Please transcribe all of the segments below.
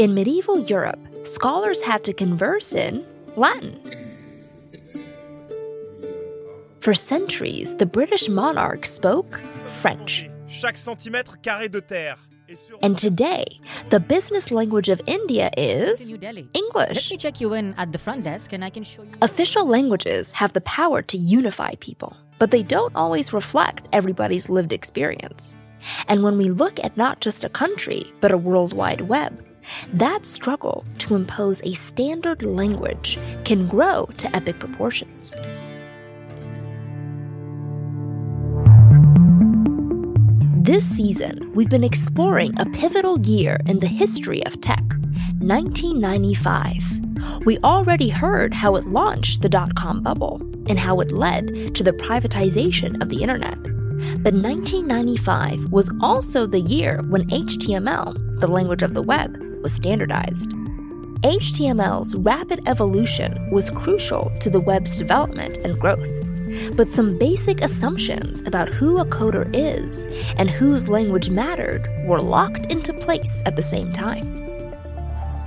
In medieval Europe, scholars had to converse in Latin. For centuries, the British monarch spoke French. Chaque centimètre carré de terre. And today, the business language of India is English. Let me check you in at the front desk and I can show you. Official languages have the power to unify people, but they don't always reflect everybody's lived experience. And when we look at not just a country, but a worldwide web, that struggle to impose a standard language can grow to epic proportions. This season, we've been exploring a pivotal year in the history of tech 1995. We already heard how it launched the dot com bubble and how it led to the privatization of the internet. But 1995 was also the year when HTML, the language of the web, was standardized. HTML's rapid evolution was crucial to the web's development and growth. But some basic assumptions about who a coder is and whose language mattered were locked into place at the same time.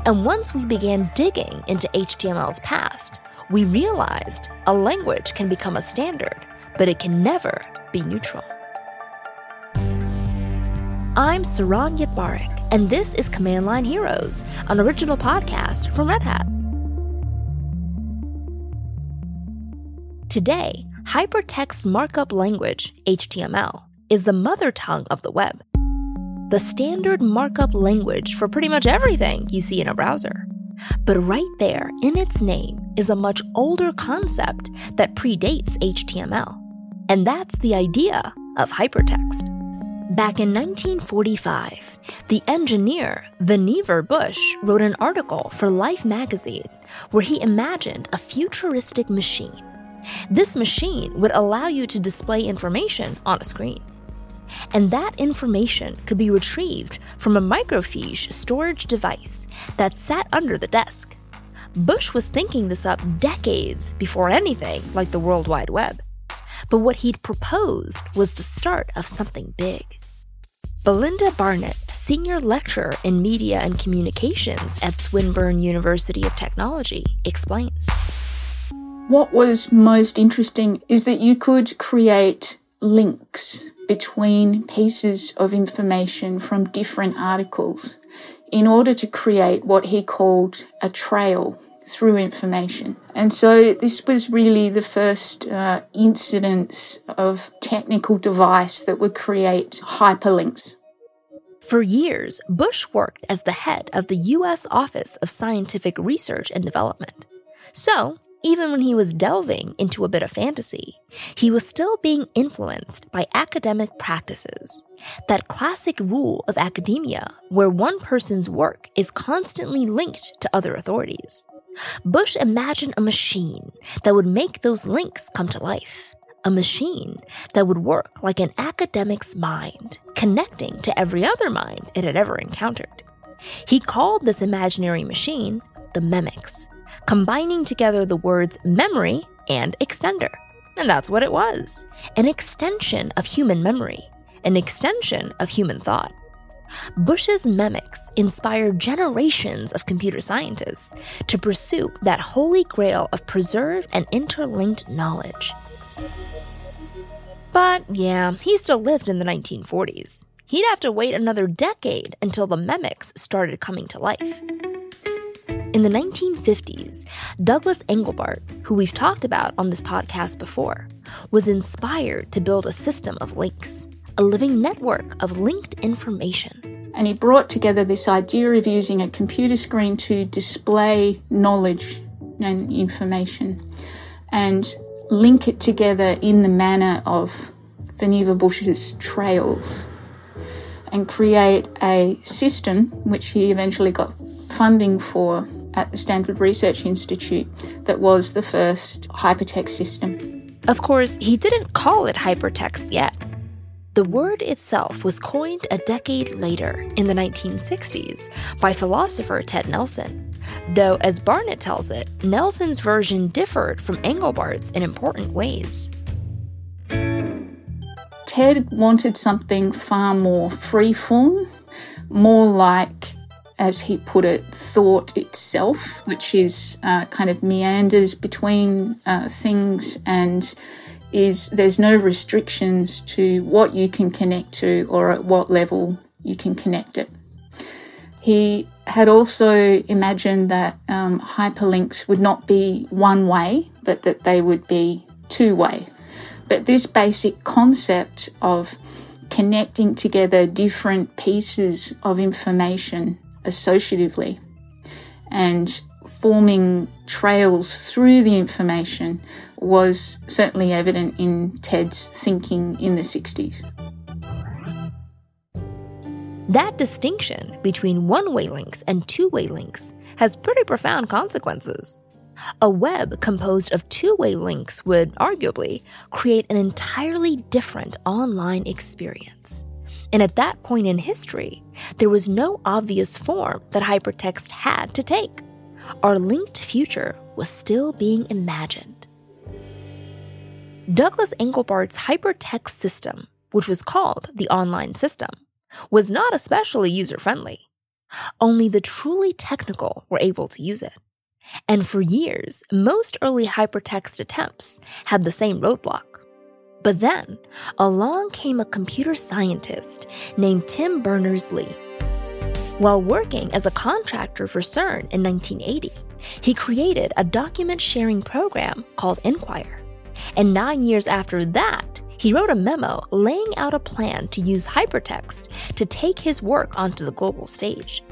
And once we began digging into HTML's past, we realized a language can become a standard, but it can never be neutral. I'm Saron Yitbarek, and this is Command Line Heroes, an original podcast from Red Hat. Today, hypertext markup language, HTML, is the mother tongue of the web. The standard markup language for pretty much everything you see in a browser. But right there in its name is a much older concept that predates HTML. And that's the idea of hypertext. Back in 1945, the engineer Vannevar Bush wrote an article for Life magazine where he imagined a futuristic machine. This machine would allow you to display information on a screen. And that information could be retrieved from a microfiche storage device that sat under the desk. Bush was thinking this up decades before anything like the World Wide Web. But what he'd proposed was the start of something big. Belinda Barnet, senior lecturer in media and communications at Swinburne University of Technology, explains. What was most interesting is that you could create links between pieces of information from different articles in order to create what he called a trail through information. And so this was really the first uh, incidence of technical device that would create hyperlinks. For years, Bush worked as the head of the U.S. Office of Scientific Research and Development. So, even when he was delving into a bit of fantasy, he was still being influenced by academic practices. That classic rule of academia where one person's work is constantly linked to other authorities. Bush imagined a machine that would make those links come to life. A machine that would work like an academic's mind, connecting to every other mind it had ever encountered. He called this imaginary machine the Memex, combining together the words memory and extender. And that's what it was an extension of human memory, an extension of human thought. Bush's Memex inspired generations of computer scientists to pursue that holy grail of preserved and interlinked knowledge. But yeah, he still lived in the 1940s. He'd have to wait another decade until the Memex started coming to life. In the 1950s, Douglas Engelbart, who we've talked about on this podcast before, was inspired to build a system of links, a living network of linked information. And he brought together this idea of using a computer screen to display knowledge and information and link it together in the manner of Vannevar Bush's trails and create a system which he eventually got funding for at the Stanford Research Institute that was the first hypertext system. Of course, he didn't call it hypertext yet. The word itself was coined a decade later, in the 1960s, by philosopher Ted Nelson. Though, as Barnet tells it, Nelson's version differed from Engelbart's in important ways. Ted wanted something far more freeform, more like as he put it, thought itself, which is uh, kind of meanders between uh, things and is there's no restrictions to what you can connect to or at what level you can connect it. He had also imagined that um, hyperlinks would not be one way, but that they would be two way. But this basic concept of connecting together different pieces of information associatively and forming trails through the information was certainly evident in Ted's thinking in the 60s. That distinction between one way links and two way links has pretty profound consequences. A web composed of two way links would arguably create an entirely different online experience. And at that point in history, there was no obvious form that hypertext had to take. Our linked future was still being imagined. Douglas Engelbart's hypertext system, which was called the online system, was not especially user friendly. Only the truly technical were able to use it. And for years, most early hypertext attempts had the same roadblock. But then, along came a computer scientist named Tim Berners Lee. While working as a contractor for CERN in 1980, he created a document sharing program called Enquire. And nine years after that, he wrote a memo laying out a plan to use hypertext to take his work onto the global stage.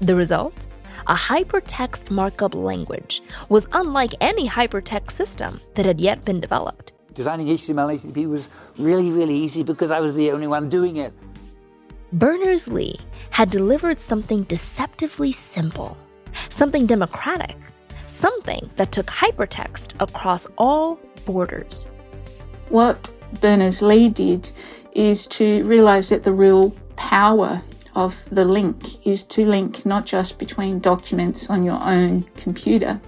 The result? A hypertext markup language was unlike any hypertext system that had yet been developed. Designing HTML and HTTP was really, really easy because I was the only one doing it. Berners Lee had delivered something deceptively simple, something democratic, something that took hypertext across all borders. What Berners Lee did is to realize that the real power of the link is to link not just between documents on your own computer,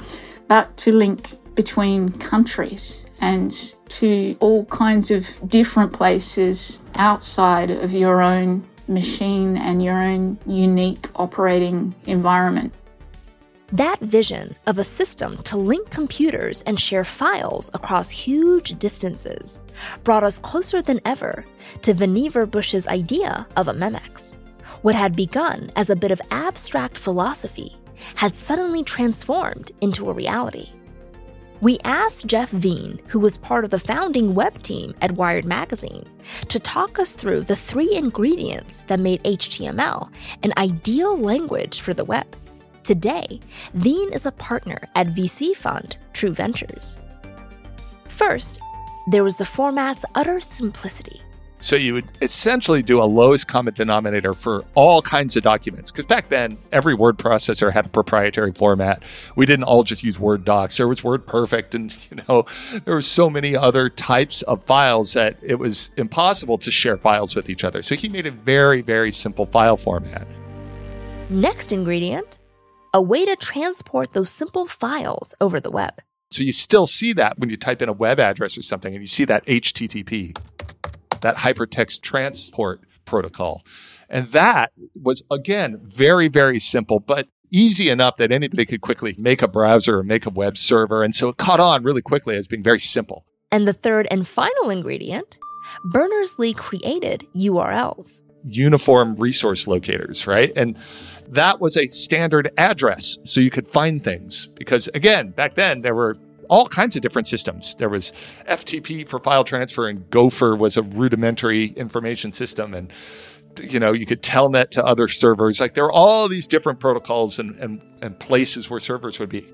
but to link between countries and to all kinds of different places outside of your own machine and your own unique operating environment. That vision of a system to link computers and share files across huge distances brought us closer than ever to Vannevar Bush's idea of a memex. What had begun as a bit of abstract philosophy had suddenly transformed into a reality. We asked Jeff Veen, who was part of the founding web team at Wired Magazine, to talk us through the three ingredients that made HTML an ideal language for the web. Today, Veen is a partner at VC fund True Ventures. First, there was the format's utter simplicity. So you would essentially do a lowest common denominator for all kinds of documents. Because back then, every word processor had a proprietary format. We didn't all just use Word docs. There was WordPerfect, and you know, there were so many other types of files that it was impossible to share files with each other. So he made a very, very simple file format. Next ingredient a way to transport those simple files over the web. So you still see that when you type in a web address or something and you see that HTTP that hypertext transport protocol. And that was, again, very, very simple, but easy enough that anybody could quickly make a browser or make a web server. And so it caught on really quickly as being very simple. And the third and final ingredient Berners Lee created URLs. Uniform resource locators, right? And that was a standard address so you could find things. Because again, back then there were all kinds of different systems. There was FTP for file transfer, and Gopher was a rudimentary information system, and you know you could telnet to other servers. Like there were all these different protocols and, and, and places where servers would be.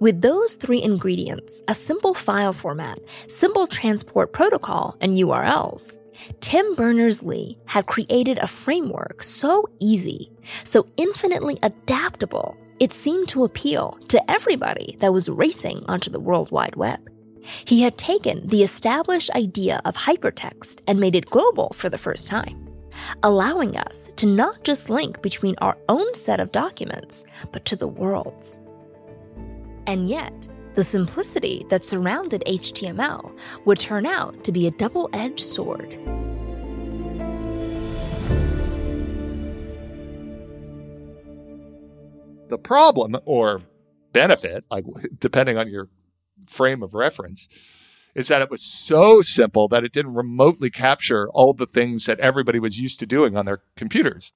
With those three ingredients, a simple file format, simple transport protocol, and URLs, Tim Berners Lee had created a framework so easy, so infinitely adaptable it seemed to appeal to everybody that was racing onto the World Wide Web. He had taken the established idea of hypertext and made it global for the first time, allowing us to not just link between our own set of documents, but to the world's. And yet, the simplicity that surrounded HTML would turn out to be a double edged sword. The problem or benefit, like depending on your frame of reference, is that it was so simple that it didn't remotely capture all the things that everybody was used to doing on their computers.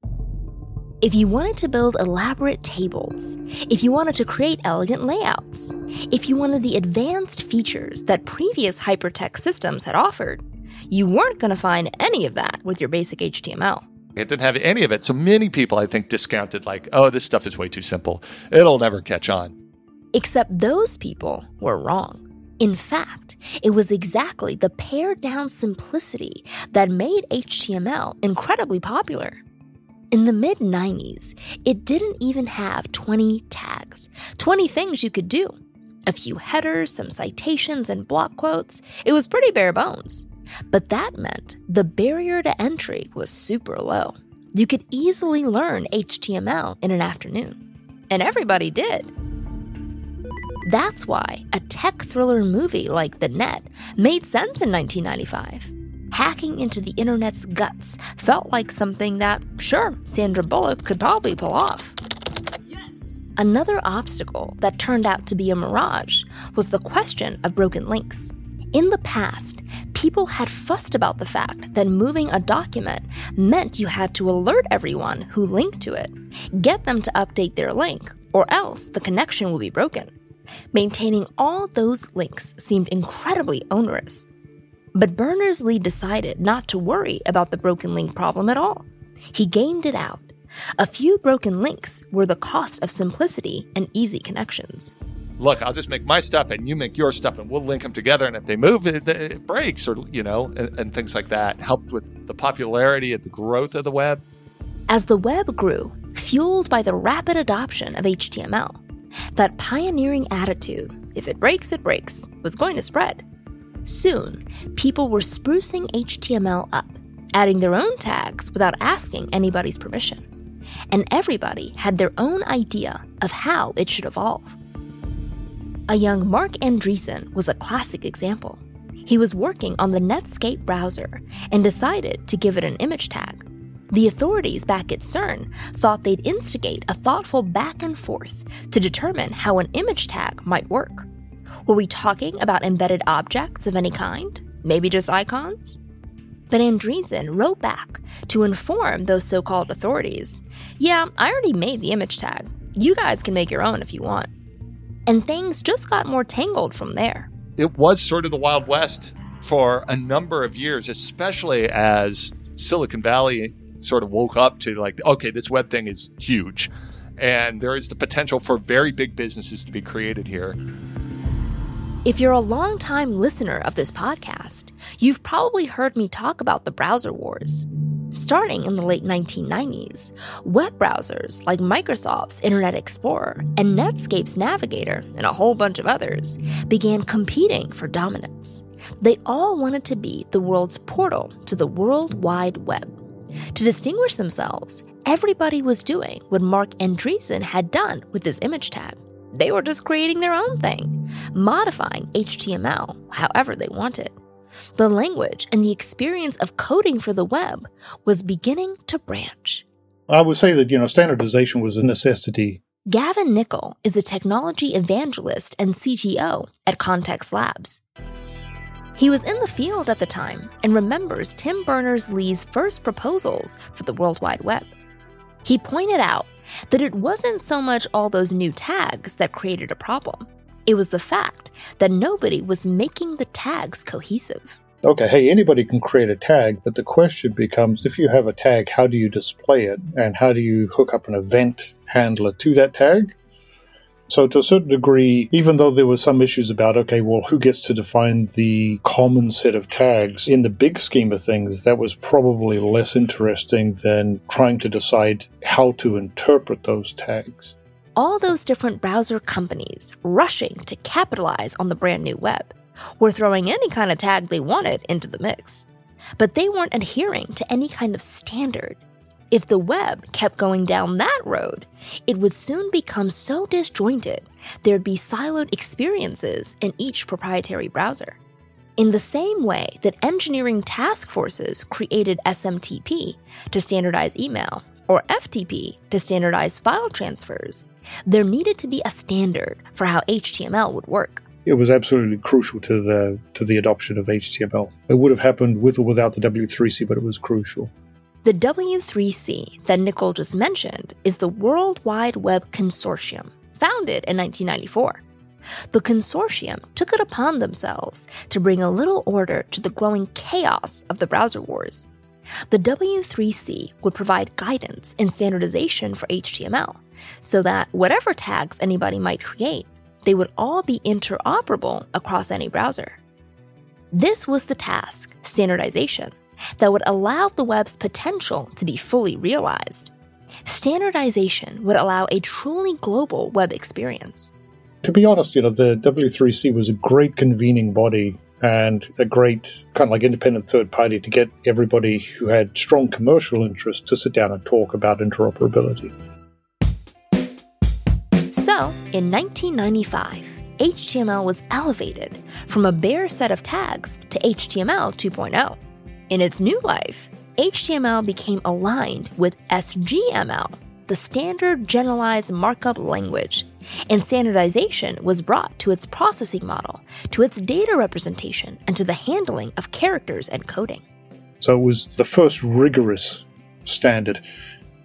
If you wanted to build elaborate tables, if you wanted to create elegant layouts, if you wanted the advanced features that previous hypertext systems had offered, you weren't going to find any of that with your basic HTML. It didn't have any of it. So many people, I think, discounted, like, oh, this stuff is way too simple. It'll never catch on. Except those people were wrong. In fact, it was exactly the pared down simplicity that made HTML incredibly popular. In the mid 90s, it didn't even have 20 tags, 20 things you could do. A few headers, some citations, and block quotes. It was pretty bare bones. But that meant the barrier to entry was super low. You could easily learn HTML in an afternoon. And everybody did. That's why a tech thriller movie like The Net made sense in 1995 hacking into the internet's guts felt like something that, sure, Sandra Bullock could probably pull off. Yes. Another obstacle that turned out to be a mirage was the question of broken links. In the past, people had fussed about the fact that moving a document meant you had to alert everyone who linked to it, get them to update their link, or else the connection would be broken. Maintaining all those links seemed incredibly onerous. But Berners Lee decided not to worry about the broken link problem at all. He gamed it out. A few broken links were the cost of simplicity and easy connections. Look, I'll just make my stuff and you make your stuff and we'll link them together. And if they move, it, it breaks or, you know, and, and things like that. Helped with the popularity and the growth of the web. As the web grew, fueled by the rapid adoption of HTML, that pioneering attitude, if it breaks, it breaks, was going to spread. Soon, people were sprucing HTML up, adding their own tags without asking anybody's permission. And everybody had their own idea of how it should evolve. A young Marc Andreessen was a classic example. He was working on the Netscape browser and decided to give it an image tag. The authorities back at CERN thought they'd instigate a thoughtful back and forth to determine how an image tag might work. Were we talking about embedded objects of any kind? Maybe just icons? But Andreessen wrote back to inform those so called authorities yeah, I already made the image tag. You guys can make your own if you want. And things just got more tangled from there. It was sort of the Wild West for a number of years, especially as Silicon Valley sort of woke up to like, okay, this web thing is huge. And there is the potential for very big businesses to be created here. If you're a long-time listener of this podcast, you've probably heard me talk about the browser wars. Starting in the late 1990s, web browsers like Microsoft's Internet Explorer and Netscape's Navigator, and a whole bunch of others, began competing for dominance. They all wanted to be the world's portal to the World Wide Web. To distinguish themselves, everybody was doing what Marc Andreessen had done with his image tag. They were just creating their own thing, modifying HTML however they wanted. The language and the experience of coding for the web was beginning to branch. I would say that, you know, standardization was a necessity. Gavin Nicol is a technology evangelist and CTO at Context Labs. He was in the field at the time and remembers Tim Berners Lee's first proposals for the World Wide Web. He pointed out that it wasn't so much all those new tags that created a problem. It was the fact that nobody was making the tags cohesive. Okay, hey, anybody can create a tag, but the question becomes if you have a tag, how do you display it? And how do you hook up an event handler to that tag? So, to a certain degree, even though there were some issues about, okay, well, who gets to define the common set of tags, in the big scheme of things, that was probably less interesting than trying to decide how to interpret those tags. All those different browser companies rushing to capitalize on the brand new web were throwing any kind of tag they wanted into the mix. But they weren't adhering to any kind of standard if the web kept going down that road, it would soon become so disjointed there'd be siloed experiences in each proprietary browser. In the same way that engineering task forces created SMTP to standardize email, or FTP to standardize file transfers, there needed to be a standard for how HTML would work. It was absolutely crucial to the to the adoption of HTML. It would have happened with or without the W3C, but it was crucial. The W3C that Nicol just mentioned is the World Wide Web Consortium, founded in 1994. The consortium took it upon themselves to bring a little order to the growing chaos of the browser wars. The W3C would provide guidance and standardization for HTML so that whatever tags anybody might create, they would all be interoperable across any browser. This was the task, standardization, that would allow the web's potential to be fully realized. Standardization would allow a truly global web experience. To be honest, you know, the W3C was a great convening body and a great kind of like independent third party to get everybody who had strong commercial interest to sit down and talk about interoperability. So, in 1995, HTML was elevated from a bare set of tags to HTML 2.0. In its new life, HTML became aligned with SGML, the standard generalized markup language, and standardization was brought to its processing model, to its data representation, and to the handling of characters and coding. So it was the first rigorous standard,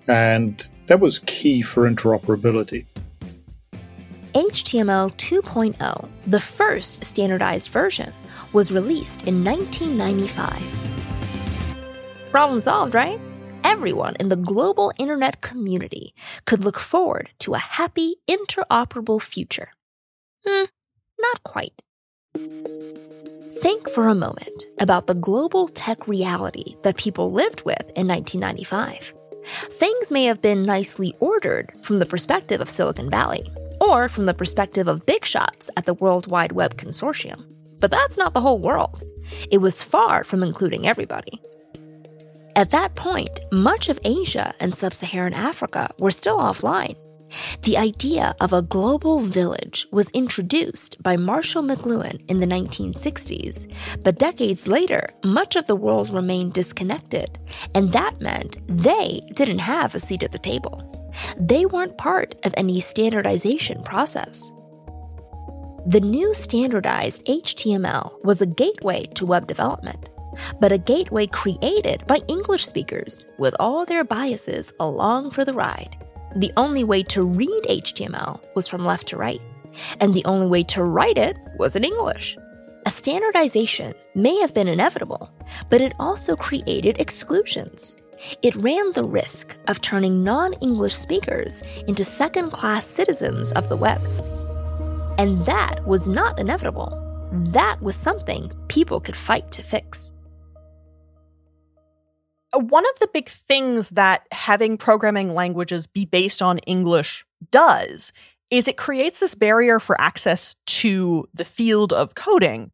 and that was key for interoperability. HTML 2.0, the first standardized version, was released in 1995. Problem solved, right? Everyone in the global internet community could look forward to a happy, interoperable future. Hmm, not quite. Think for a moment about the global tech reality that people lived with in 1995. Things may have been nicely ordered from the perspective of Silicon Valley, or from the perspective of big shots at the World Wide Web Consortium. But that's not the whole world. It was far from including everybody. At that point, much of Asia and sub Saharan Africa were still offline. The idea of a global village was introduced by Marshall McLuhan in the 1960s, but decades later, much of the world remained disconnected, and that meant they didn't have a seat at the table. They weren't part of any standardization process. The new standardized HTML was a gateway to web development but a gateway created by English speakers with all their biases along for the ride. The only way to read HTML was from left to right, and the only way to write it was in English. A standardization may have been inevitable, but it also created exclusions. It ran the risk of turning non English speakers into second class citizens of the web. And that was not inevitable. That was something people could fight to fix one of the big things that having programming languages be based on English does is it creates this barrier for access to the field of coding.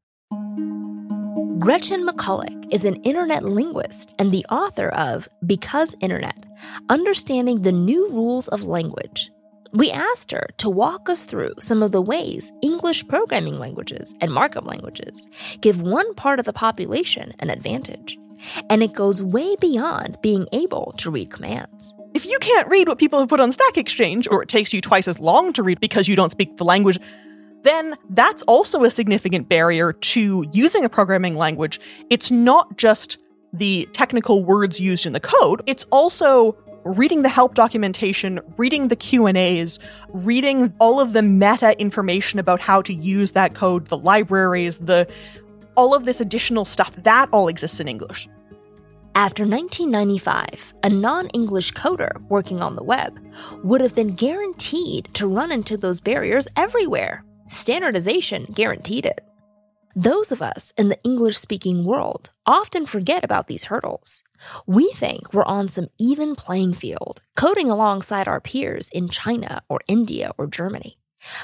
Gretchen McCulloch is an internet linguist and the author of Because Internet Understanding the New Rules of Language. We asked her to walk us through some of the ways English programming languages and markup languages give one part of the population an advantage and it goes way beyond being able to read commands. If you can't read what people have put on Stack Exchange, or it takes you twice as long to read because you don't speak the language, then that's also a significant barrier to using a programming language. It's not just the technical words used in the code, it's also reading the help documentation, reading the Q&As, reading all of the meta information about how to use that code, the libraries, the all of this additional stuff, that all exists in English. After 1995, a non English coder working on the web would have been guaranteed to run into those barriers everywhere. Standardization guaranteed it. Those of us in the English speaking world often forget about these hurdles. We think we're on some even playing field, coding alongside our peers in China or India or Germany.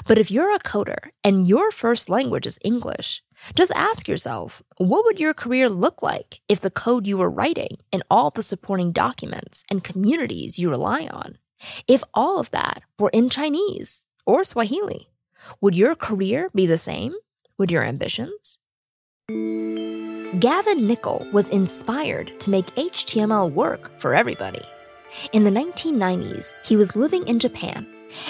But if you're a coder and your first language is English, just ask yourself what would your career look like if the code you were writing and all the supporting documents and communities you rely on, if all of that were in Chinese or Swahili? Would your career be the same? Would your ambitions? Gavin Nicol was inspired to make HTML work for everybody. In the 1990s, he was living in Japan,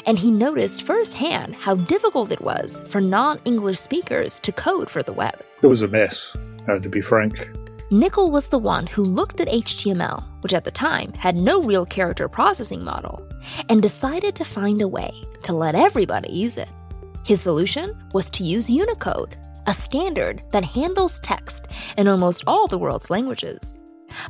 and he noticed firsthand how difficult it was for non English speakers to code for the web. It was a mess, uh, to be frank. Nicol was the one who looked at HTML, which at the time had no real character processing model, and decided to find a way to let everybody use it. His solution was to use Unicode, a standard that handles text in almost all the world's languages.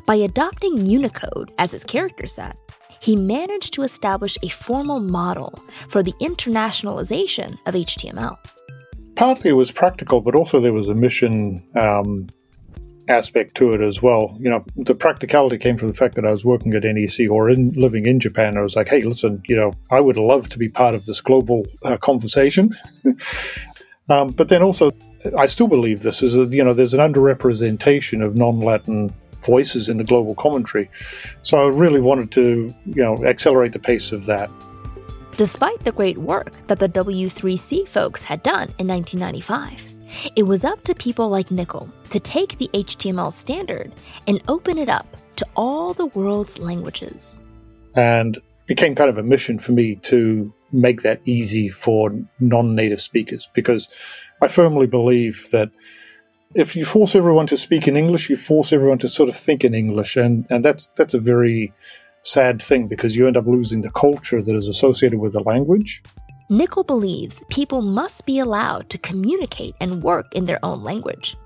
By adopting Unicode as his character set, he managed to establish a formal model for the internationalization of HTML. Partly it was practical, but also there was a mission um, aspect to it as well. You know, the practicality came from the fact that I was working at NEC or in, living in Japan. I was like, hey, listen, you know, I would love to be part of this global uh, conversation. um, but then also, I still believe this is, a, you know, there's an underrepresentation of non-Latin voices in the global commentary. So I really wanted to, you know, accelerate the pace of that. Despite the great work that the W3C folks had done in 1995, it was up to people like Nicol to take the HTML standard and open it up to all the world's languages. And it became kind of a mission for me to make that easy for non native speakers because I firmly believe that if you force everyone to speak in English, you force everyone to sort of think in English, and, and that's that's a very sad thing because you end up losing the culture that is associated with the language. Nicol believes people must be allowed to communicate and work in their own language.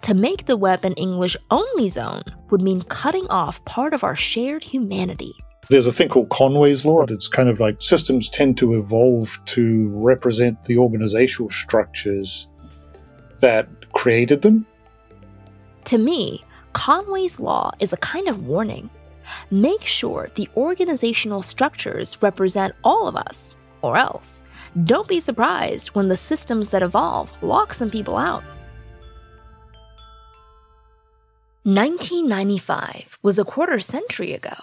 To make the web an English only zone would mean cutting off part of our shared humanity. There's a thing called Conway's Law. It's kind of like systems tend to evolve to represent the organizational structures that created them. To me, Conway's Law is a kind of warning. Make sure the organizational structures represent all of us, or else don't be surprised when the systems that evolve lock some people out. 1995 was a quarter century ago,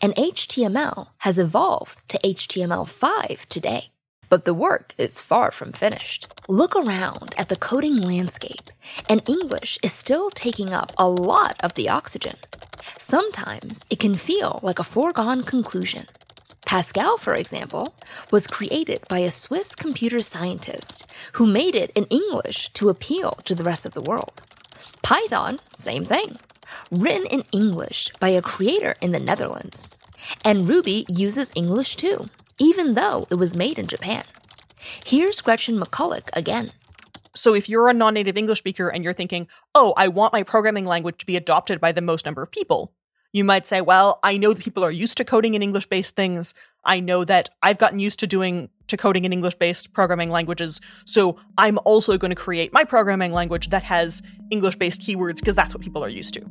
and HTML has evolved to HTML5 today. But the work is far from finished. Look around at the coding landscape, and English is still taking up a lot of the oxygen. Sometimes it can feel like a foregone conclusion. Pascal, for example, was created by a Swiss computer scientist who made it in English to appeal to the rest of the world. Python, same thing, written in English by a creator in the Netherlands. And Ruby uses English too, even though it was made in Japan. Here's Gretchen McCulloch again. So if you're a non-native English speaker and you're thinking, "Oh, I want my programming language to be adopted by the most number of people," You might say, well, I know that people are used to coding in English based things. I know that I've gotten used to doing to coding in English based programming languages. So I'm also going to create my programming language that has English based keywords because that's what people are used to.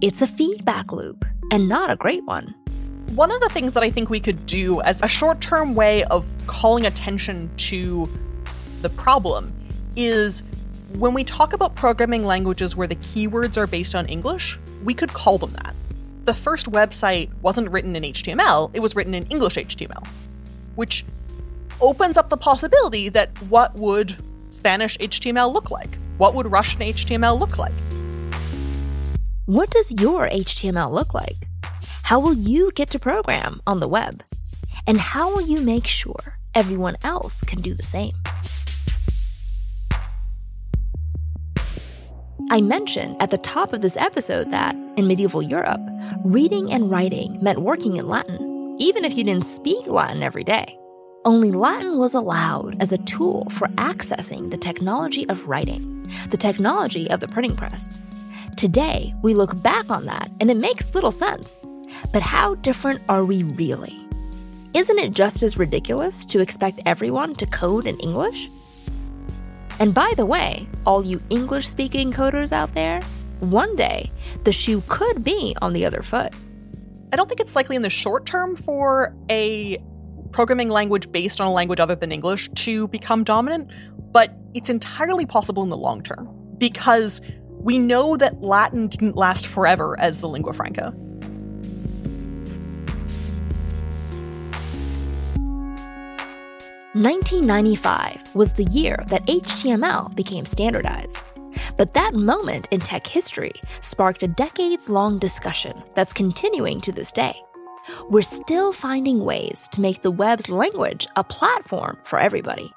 It's a feedback loop and not a great one. One of the things that I think we could do as a short term way of calling attention to the problem is when we talk about programming languages where the keywords are based on English, we could call them that. The first website wasn't written in HTML, it was written in English HTML, which opens up the possibility that what would Spanish HTML look like? What would Russian HTML look like? What does your HTML look like? How will you get to program on the web? And how will you make sure everyone else can do the same? I mentioned at the top of this episode that, in medieval Europe, reading and writing meant working in Latin, even if you didn't speak Latin every day. Only Latin was allowed as a tool for accessing the technology of writing, the technology of the printing press. Today, we look back on that and it makes little sense. But how different are we really? Isn't it just as ridiculous to expect everyone to code in English? And by the way, all you English speaking coders out there, one day the shoe could be on the other foot. I don't think it's likely in the short term for a programming language based on a language other than English to become dominant, but it's entirely possible in the long term because we know that Latin didn't last forever as the lingua franca. 1995 was the year that HTML became standardized. But that moment in tech history sparked a decades long discussion that's continuing to this day. we're still finding ways to make the web's language a platform for everybody.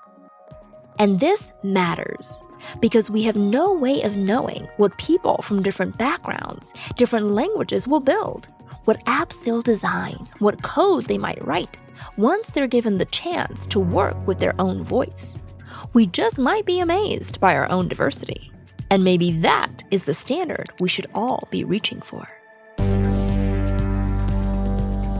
And this matters because we have no way of knowing what people from different backgrounds, different languages will build, what apps they'll design, what code they might write, once they're given the chance to work with their own voice. We just might be amazed by our own diversity. And maybe that is the standard we should all be reaching for.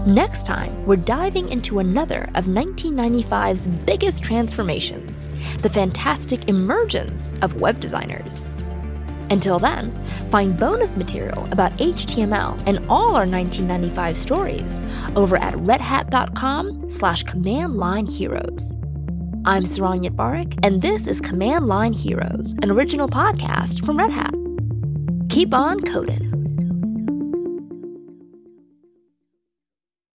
Next time, we're diving into another of 1995's biggest transformations the fantastic emergence of web designers. Until then, find bonus material about HTML and all our 1995 stories over at redhat.com slash command line heroes. I'm Saron Yitbarek, and this is Command Line Heroes, an original podcast from Red Hat. Keep on coding.